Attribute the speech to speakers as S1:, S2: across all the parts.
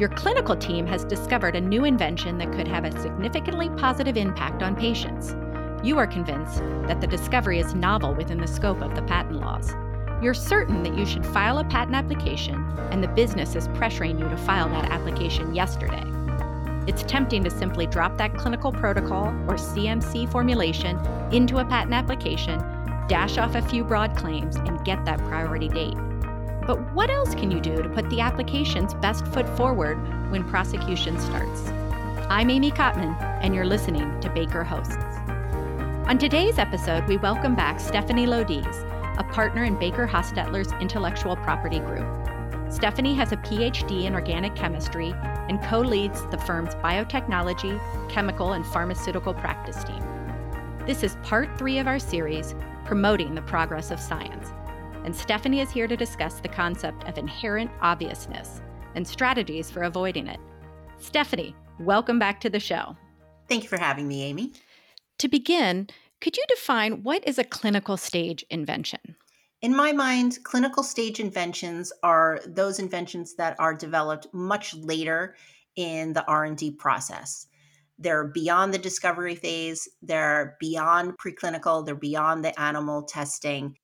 S1: Your clinical team has discovered a new invention that could have a significantly positive impact on patients. You are convinced that the discovery is novel within the scope of the patent laws. You're certain that you should file a patent application, and the business is pressuring you to file that application yesterday. It's tempting to simply drop that clinical protocol or CMC formulation into a patent application, dash off a few broad claims, and get that priority date. But what else can you do to put the application's best foot forward when prosecution starts? I'm Amy Kotman, and you're listening to Baker Hosts. On today's episode, we welcome back Stephanie Lodise, a partner in Baker Hostetler's intellectual property group. Stephanie has a PhD in organic chemistry and co leads the firm's biotechnology, chemical, and pharmaceutical practice team. This is part three of our series, Promoting the Progress of Science. And Stephanie is here to discuss the concept of inherent obviousness and strategies for avoiding it. Stephanie, welcome back to the show.
S2: Thank you for having me, Amy.
S1: To begin, could you define what is a clinical stage invention?
S2: In my mind, clinical stage inventions are those inventions that are developed much later in the R&D process. They're beyond the discovery phase, they're beyond preclinical, they're beyond the animal testing.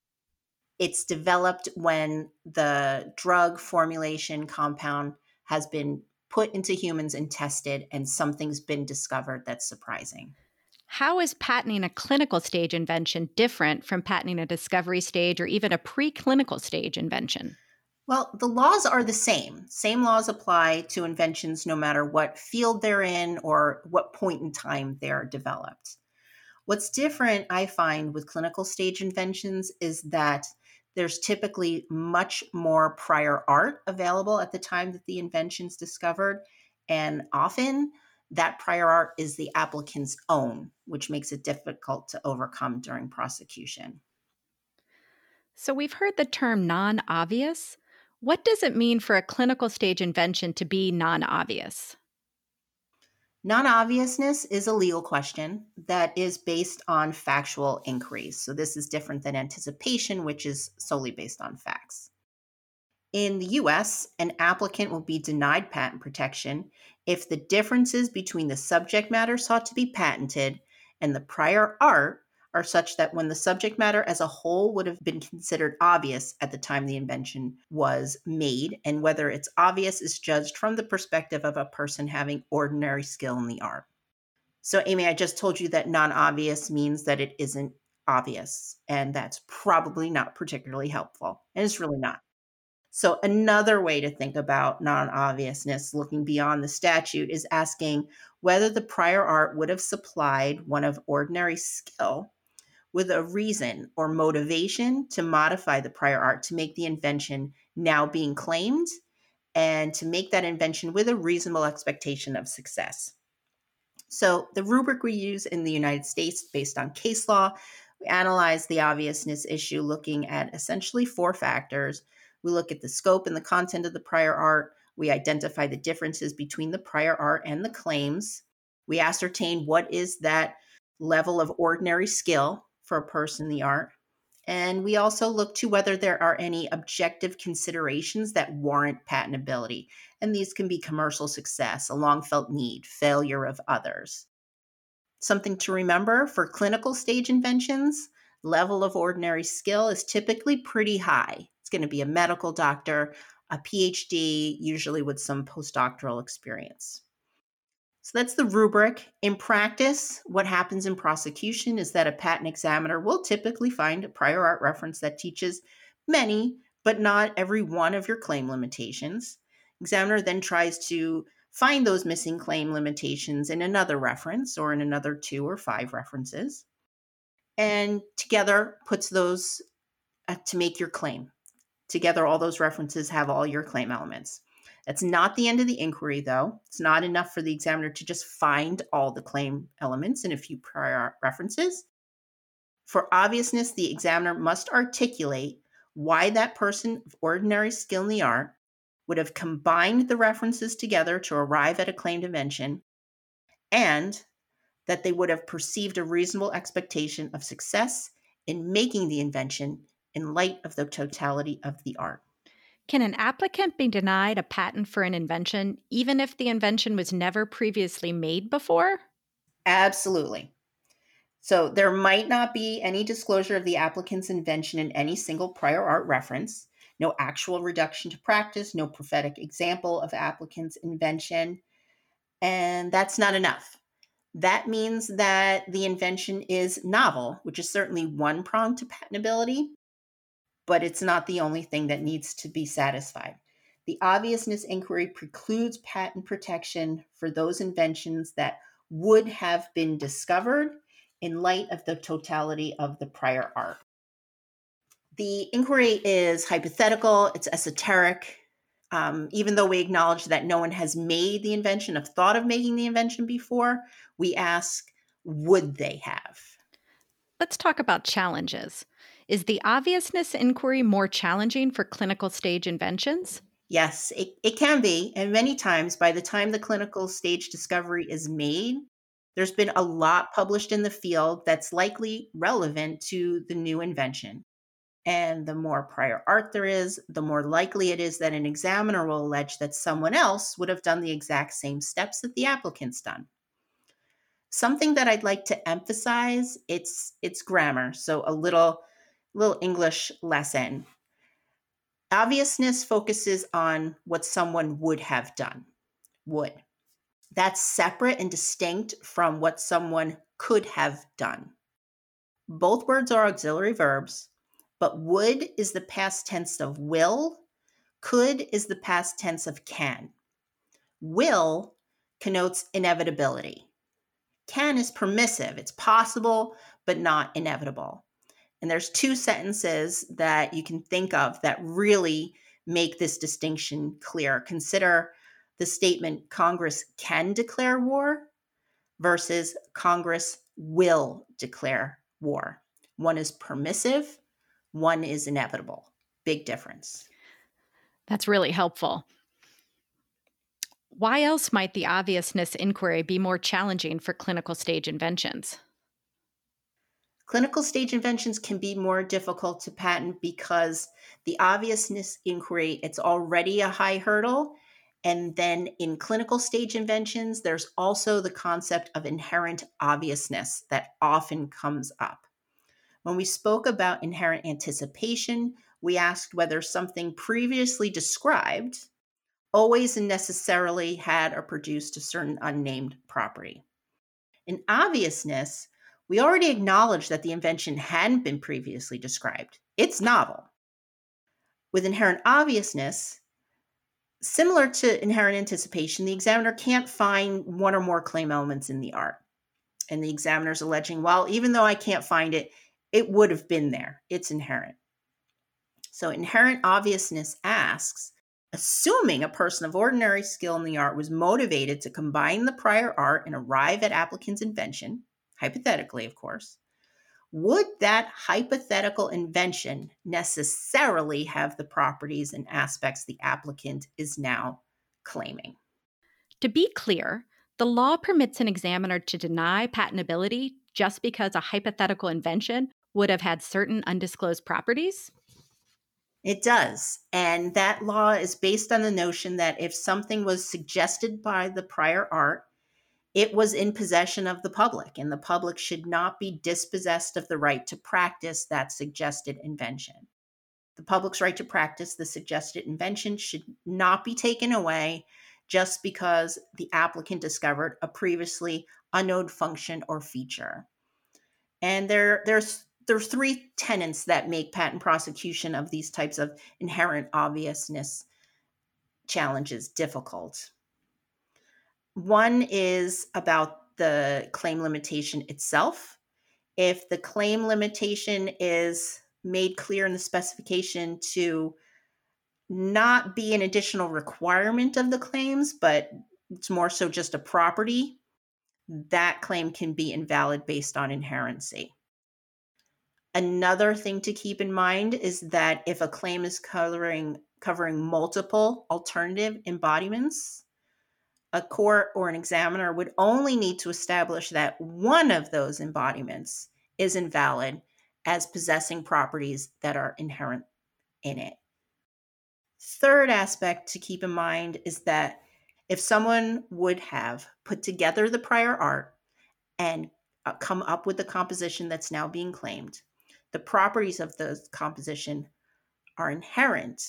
S2: It's developed when the drug formulation compound has been put into humans and tested and something's been discovered that's surprising.
S1: How is patenting a clinical stage invention different from patenting a discovery stage or even a preclinical stage invention?
S2: Well, the laws are the same. Same laws apply to inventions no matter what field they're in or what point in time they're developed. What's different, I find, with clinical stage inventions is that there's typically much more prior art available at the time that the invention's discovered. And often that prior art is the applicant's own, which makes it difficult to overcome during prosecution.
S1: So, we've heard the term non obvious. What does it mean for a clinical stage invention to be non obvious?
S2: Non obviousness is a legal question that is based on factual inquiries. So, this is different than anticipation, which is solely based on facts. In the US, an applicant will be denied patent protection if the differences between the subject matter sought to be patented and the prior art are such that when the subject matter as a whole would have been considered obvious at the time the invention was made, and whether it's obvious is judged from the perspective of a person having ordinary skill in the art. So, Amy, I just told you that non obvious means that it isn't obvious, and that's probably not particularly helpful. And it's really not. So, another way to think about non obviousness, looking beyond the statute, is asking whether the prior art would have supplied one of ordinary skill with a reason or motivation to modify the prior art to make the invention now being claimed and to make that invention with a reasonable expectation of success. So, the rubric we use in the United States based on case law, we analyze the obviousness issue looking at essentially four factors we look at the scope and the content of the prior art. We identify the differences between the prior art and the claims. We ascertain what is that level of ordinary skill for a person the art. And we also look to whether there are any objective considerations that warrant patentability. And these can be commercial success, a long felt need, failure of others. Something to remember for clinical stage inventions level of ordinary skill is typically pretty high. It's going to be a medical doctor, a PhD, usually with some postdoctoral experience. So that's the rubric. In practice, what happens in prosecution is that a patent examiner will typically find a prior art reference that teaches many, but not every one of your claim limitations. Examiner then tries to find those missing claim limitations in another reference or in another two or five references, and together puts those uh, to make your claim. Together, all those references have all your claim elements. That's not the end of the inquiry, though. It's not enough for the examiner to just find all the claim elements in a few prior references. For obviousness, the examiner must articulate why that person of ordinary skill in the art would have combined the references together to arrive at a claimed invention, and that they would have perceived a reasonable expectation of success in making the invention in light of the totality of the art.
S1: Can an applicant be denied a patent for an invention even if the invention was never previously made before?
S2: Absolutely. So there might not be any disclosure of the applicant's invention in any single prior art reference, no actual reduction to practice, no prophetic example of applicant's invention, and that's not enough. That means that the invention is novel, which is certainly one prong to patentability, but it's not the only thing that needs to be satisfied. The obviousness inquiry precludes patent protection for those inventions that would have been discovered in light of the totality of the prior art. The inquiry is hypothetical, it's esoteric. Um, even though we acknowledge that no one has made the invention, have thought of making the invention before, we ask, would they have?
S1: Let's talk about challenges. Is the obviousness inquiry more challenging for clinical stage inventions?
S2: Yes, it, it can be. And many times, by the time the clinical stage discovery is made, there's been a lot published in the field that's likely relevant to the new invention. And the more prior art there is, the more likely it is that an examiner will allege that someone else would have done the exact same steps that the applicant's done. Something that I'd like to emphasize, it's it's grammar. So a little little English lesson. Obviousness focuses on what someone would have done. Would. That's separate and distinct from what someone could have done. Both words are auxiliary verbs, but would is the past tense of will, could is the past tense of can. Will connotes inevitability. Can is permissive, it's possible, but not inevitable. And there's two sentences that you can think of that really make this distinction clear. Consider the statement Congress can declare war versus Congress will declare war. One is permissive, one is inevitable. Big difference.
S1: That's really helpful. Why else might the obviousness inquiry be more challenging for clinical stage inventions?
S2: Clinical stage inventions can be more difficult to patent because the obviousness inquiry, it's already a high hurdle. And then in clinical stage inventions, there's also the concept of inherent obviousness that often comes up. When we spoke about inherent anticipation, we asked whether something previously described always and necessarily had or produced a certain unnamed property. In obviousness, we already acknowledged that the invention hadn't been previously described. It's novel. With inherent obviousness, similar to inherent anticipation, the examiner can't find one or more claim elements in the art. And the examiner is alleging, well, even though I can't find it, it would have been there. It's inherent. So, inherent obviousness asks, assuming a person of ordinary skill in the art was motivated to combine the prior art and arrive at applicant's invention, hypothetically, of course, would that hypothetical invention necessarily have the properties and aspects the applicant is now claiming?
S1: To be clear, the law permits an examiner to deny patentability just because a hypothetical invention would have had certain undisclosed properties?
S2: It does. And that law is based on the notion that if something was suggested by the prior art it was in possession of the public, and the public should not be dispossessed of the right to practice that suggested invention. The public's right to practice the suggested invention should not be taken away just because the applicant discovered a previously unknown function or feature. And there, there's there are three tenets that make patent prosecution of these types of inherent obviousness challenges difficult. One is about the claim limitation itself. If the claim limitation is made clear in the specification to not be an additional requirement of the claims, but it's more so just a property, that claim can be invalid based on inherency. Another thing to keep in mind is that if a claim is covering covering multiple alternative embodiments, a court or an examiner would only need to establish that one of those embodiments is invalid as possessing properties that are inherent in it. Third aspect to keep in mind is that if someone would have put together the prior art and uh, come up with the composition that's now being claimed, the properties of the composition are inherent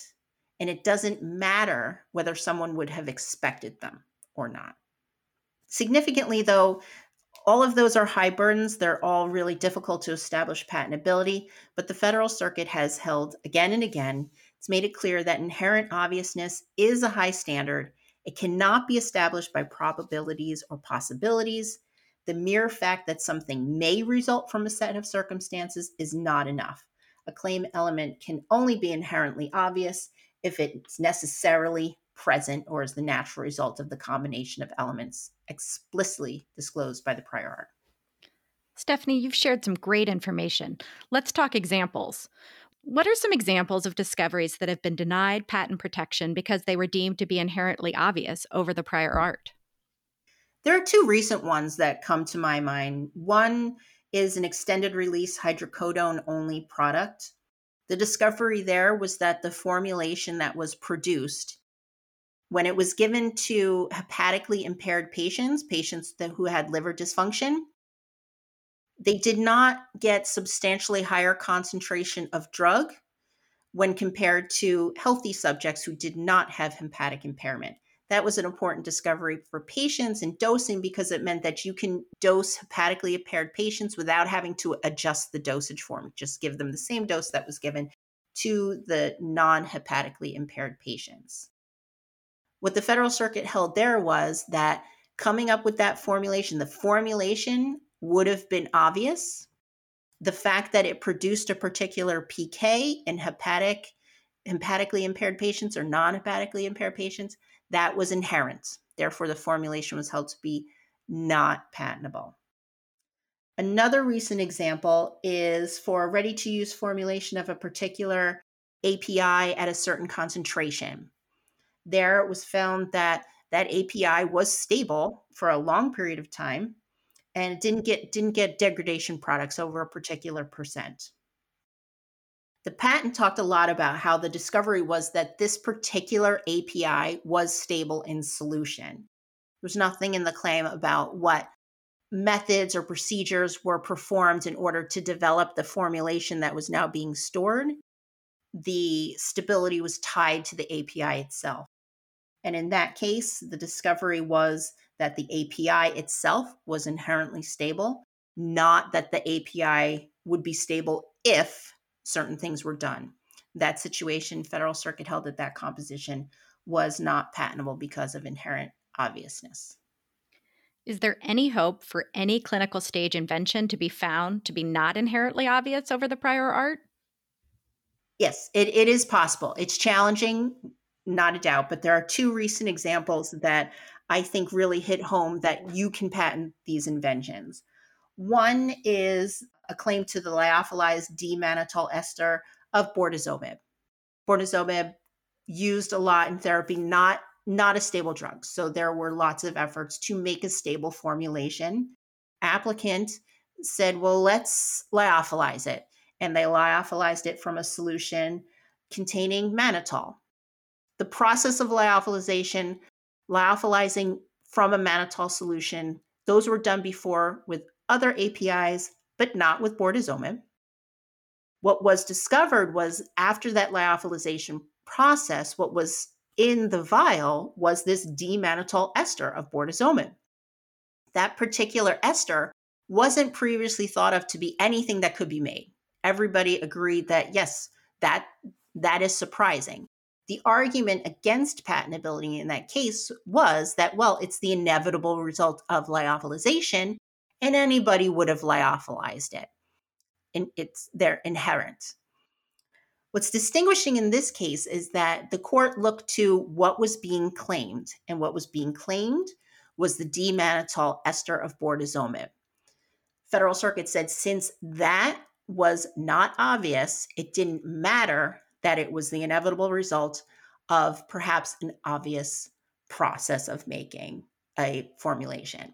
S2: and it doesn't matter whether someone would have expected them or not. Significantly, though, all of those are high burdens. They're all really difficult to establish patentability, but the Federal Circuit has held again and again. It's made it clear that inherent obviousness is a high standard. It cannot be established by probabilities or possibilities. The mere fact that something may result from a set of circumstances is not enough. A claim element can only be inherently obvious if it's necessarily present or is the natural result of the combination of elements explicitly disclosed by the prior art.
S1: Stephanie, you've shared some great information. Let's talk examples. What are some examples of discoveries that have been denied patent protection because they were deemed to be inherently obvious over the prior art?
S2: There are two recent ones that come to my mind. One is an extended release hydrocodone only product. The discovery there was that the formulation that was produced when it was given to hepatically impaired patients, patients that, who had liver dysfunction, they did not get substantially higher concentration of drug when compared to healthy subjects who did not have hepatic impairment. That was an important discovery for patients and dosing because it meant that you can dose hepatically impaired patients without having to adjust the dosage form. Just give them the same dose that was given to the non hepatically impaired patients. What the Federal Circuit held there was that coming up with that formulation, the formulation would have been obvious. The fact that it produced a particular PK in hepatic, hepatically impaired patients or non hepatically impaired patients, that was inherent. Therefore, the formulation was held to be not patentable. Another recent example is for a ready to use formulation of a particular API at a certain concentration there it was found that that API was stable for a long period of time and it didn't get didn't get degradation products over a particular percent. The patent talked a lot about how the discovery was that this particular API was stable in solution. There's nothing in the claim about what methods or procedures were performed in order to develop the formulation that was now being stored. The stability was tied to the API itself. And in that case, the discovery was that the API itself was inherently stable, not that the API would be stable if certain things were done. That situation, Federal Circuit held that that composition was not patentable because of inherent obviousness.
S1: Is there any hope for any clinical stage invention to be found to be not inherently obvious over the prior art?
S2: Yes, it, it is possible. It's challenging not a doubt, but there are two recent examples that I think really hit home that you can patent these inventions. One is a claim to the lyophilized D-mannitol ester of bortezomib. Bortezomib used a lot in therapy, not not a stable drug. So there were lots of efforts to make a stable formulation. Applicant said, "Well, let's lyophilize it." And they lyophilized it from a solution containing mannitol the process of lyophilization, lyophilizing from a mannitol solution, those were done before with other APIs, but not with bortezomib. What was discovered was after that lyophilization process, what was in the vial was this D-mannitol ester of bortezomib. That particular ester wasn't previously thought of to be anything that could be made. Everybody agreed that yes, that that is surprising the argument against patentability in that case was that, well, it's the inevitable result of lyophilization, and anybody would have lyophilized it. And it's they're inherent. What's distinguishing in this case is that the court looked to what was being claimed, and what was being claimed was the D-mannitol ester of bortezomib. Federal Circuit said since that was not obvious, it didn't matter that it was the inevitable result of perhaps an obvious process of making a formulation.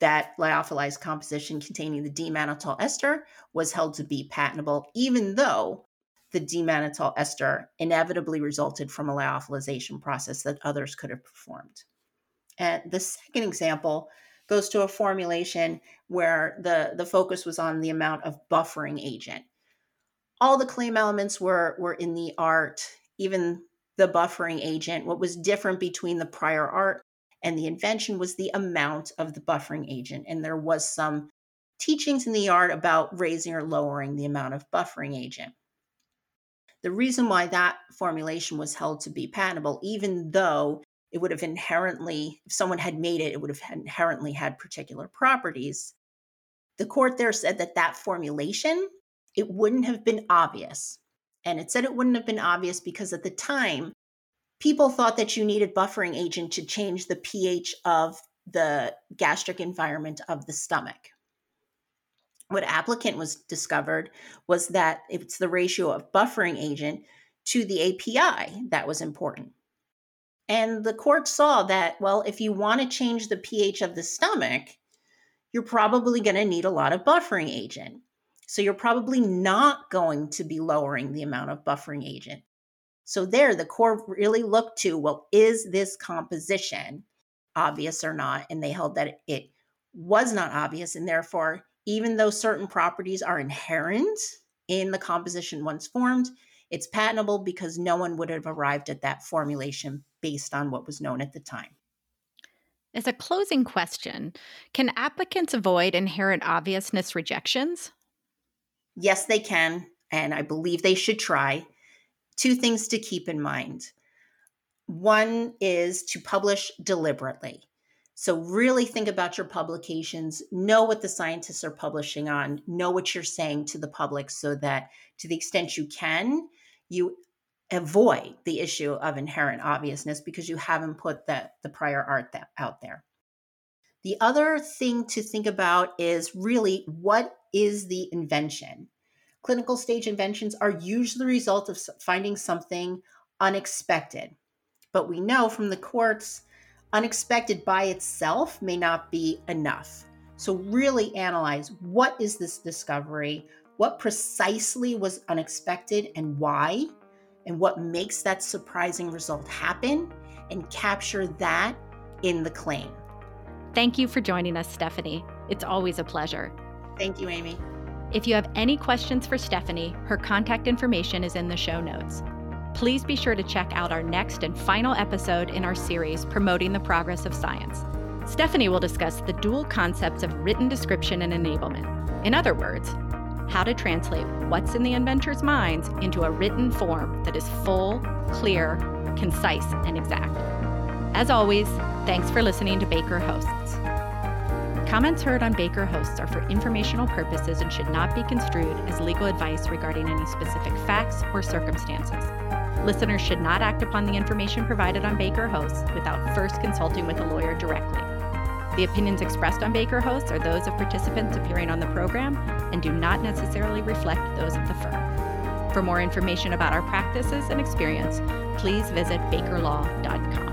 S2: That lyophilized composition containing the D-mannitol ester was held to be patentable, even though the D-mannitol ester inevitably resulted from a lyophilization process that others could have performed. And the second example goes to a formulation where the, the focus was on the amount of buffering agent. All the claim elements were, were in the art, even the buffering agent. What was different between the prior art and the invention was the amount of the buffering agent. And there was some teachings in the art about raising or lowering the amount of buffering agent. The reason why that formulation was held to be patentable, even though it would have inherently, if someone had made it, it would have inherently had particular properties. The court there said that that formulation, it wouldn't have been obvious. And it said it wouldn't have been obvious because at the time, people thought that you needed buffering agent to change the pH of the gastric environment of the stomach what applicant was discovered was that it's the ratio of buffering agent to the API that was important. And the court saw that, well, if you want to change the pH of the stomach, you're probably going to need a lot of buffering agent. So you're probably not going to be lowering the amount of buffering agent. So there, the court really looked to, well, is this composition obvious or not? And they held that it was not obvious, and therefore even though certain properties are inherent in the composition once formed, it's patentable because no one would have arrived at that formulation based on what was known at the time.
S1: As a closing question, can applicants avoid inherent obviousness rejections?
S2: Yes, they can, and I believe they should try. Two things to keep in mind. One is to publish deliberately. So, really think about your publications, know what the scientists are publishing on, know what you're saying to the public so that to the extent you can, you avoid the issue of inherent obviousness because you haven't put the, the prior art that, out there. The other thing to think about is really what is the invention? Clinical stage inventions are usually the result of finding something unexpected. But we know from the courts unexpected by itself may not be enough. So, really analyze what is this discovery? What precisely was unexpected and why? And what makes that surprising result happen? And capture that in the claim.
S1: Thank you for joining us, Stephanie. It's always a pleasure.
S2: Thank you, Amy.
S1: If you have any questions for Stephanie, her contact information is in the show notes please be sure to check out our next and final episode in our series promoting the progress of science. Stephanie will discuss the dual concepts of written description and enablement. In other words, how to translate what's in the inventor's minds into a written form that is full, clear, concise, and exact. As always, thanks for listening to Baker Hosts. Comments heard on Baker Hosts are for informational purposes and should not be construed as legal advice regarding any specific facts or circumstances. Listeners should not act upon the information provided on Baker Hosts without first consulting with a lawyer directly. The opinions expressed on Baker Hosts are those of participants appearing on the program and do not necessarily reflect those of the firm. For more information about our practices and experience, please visit bakerlaw.com.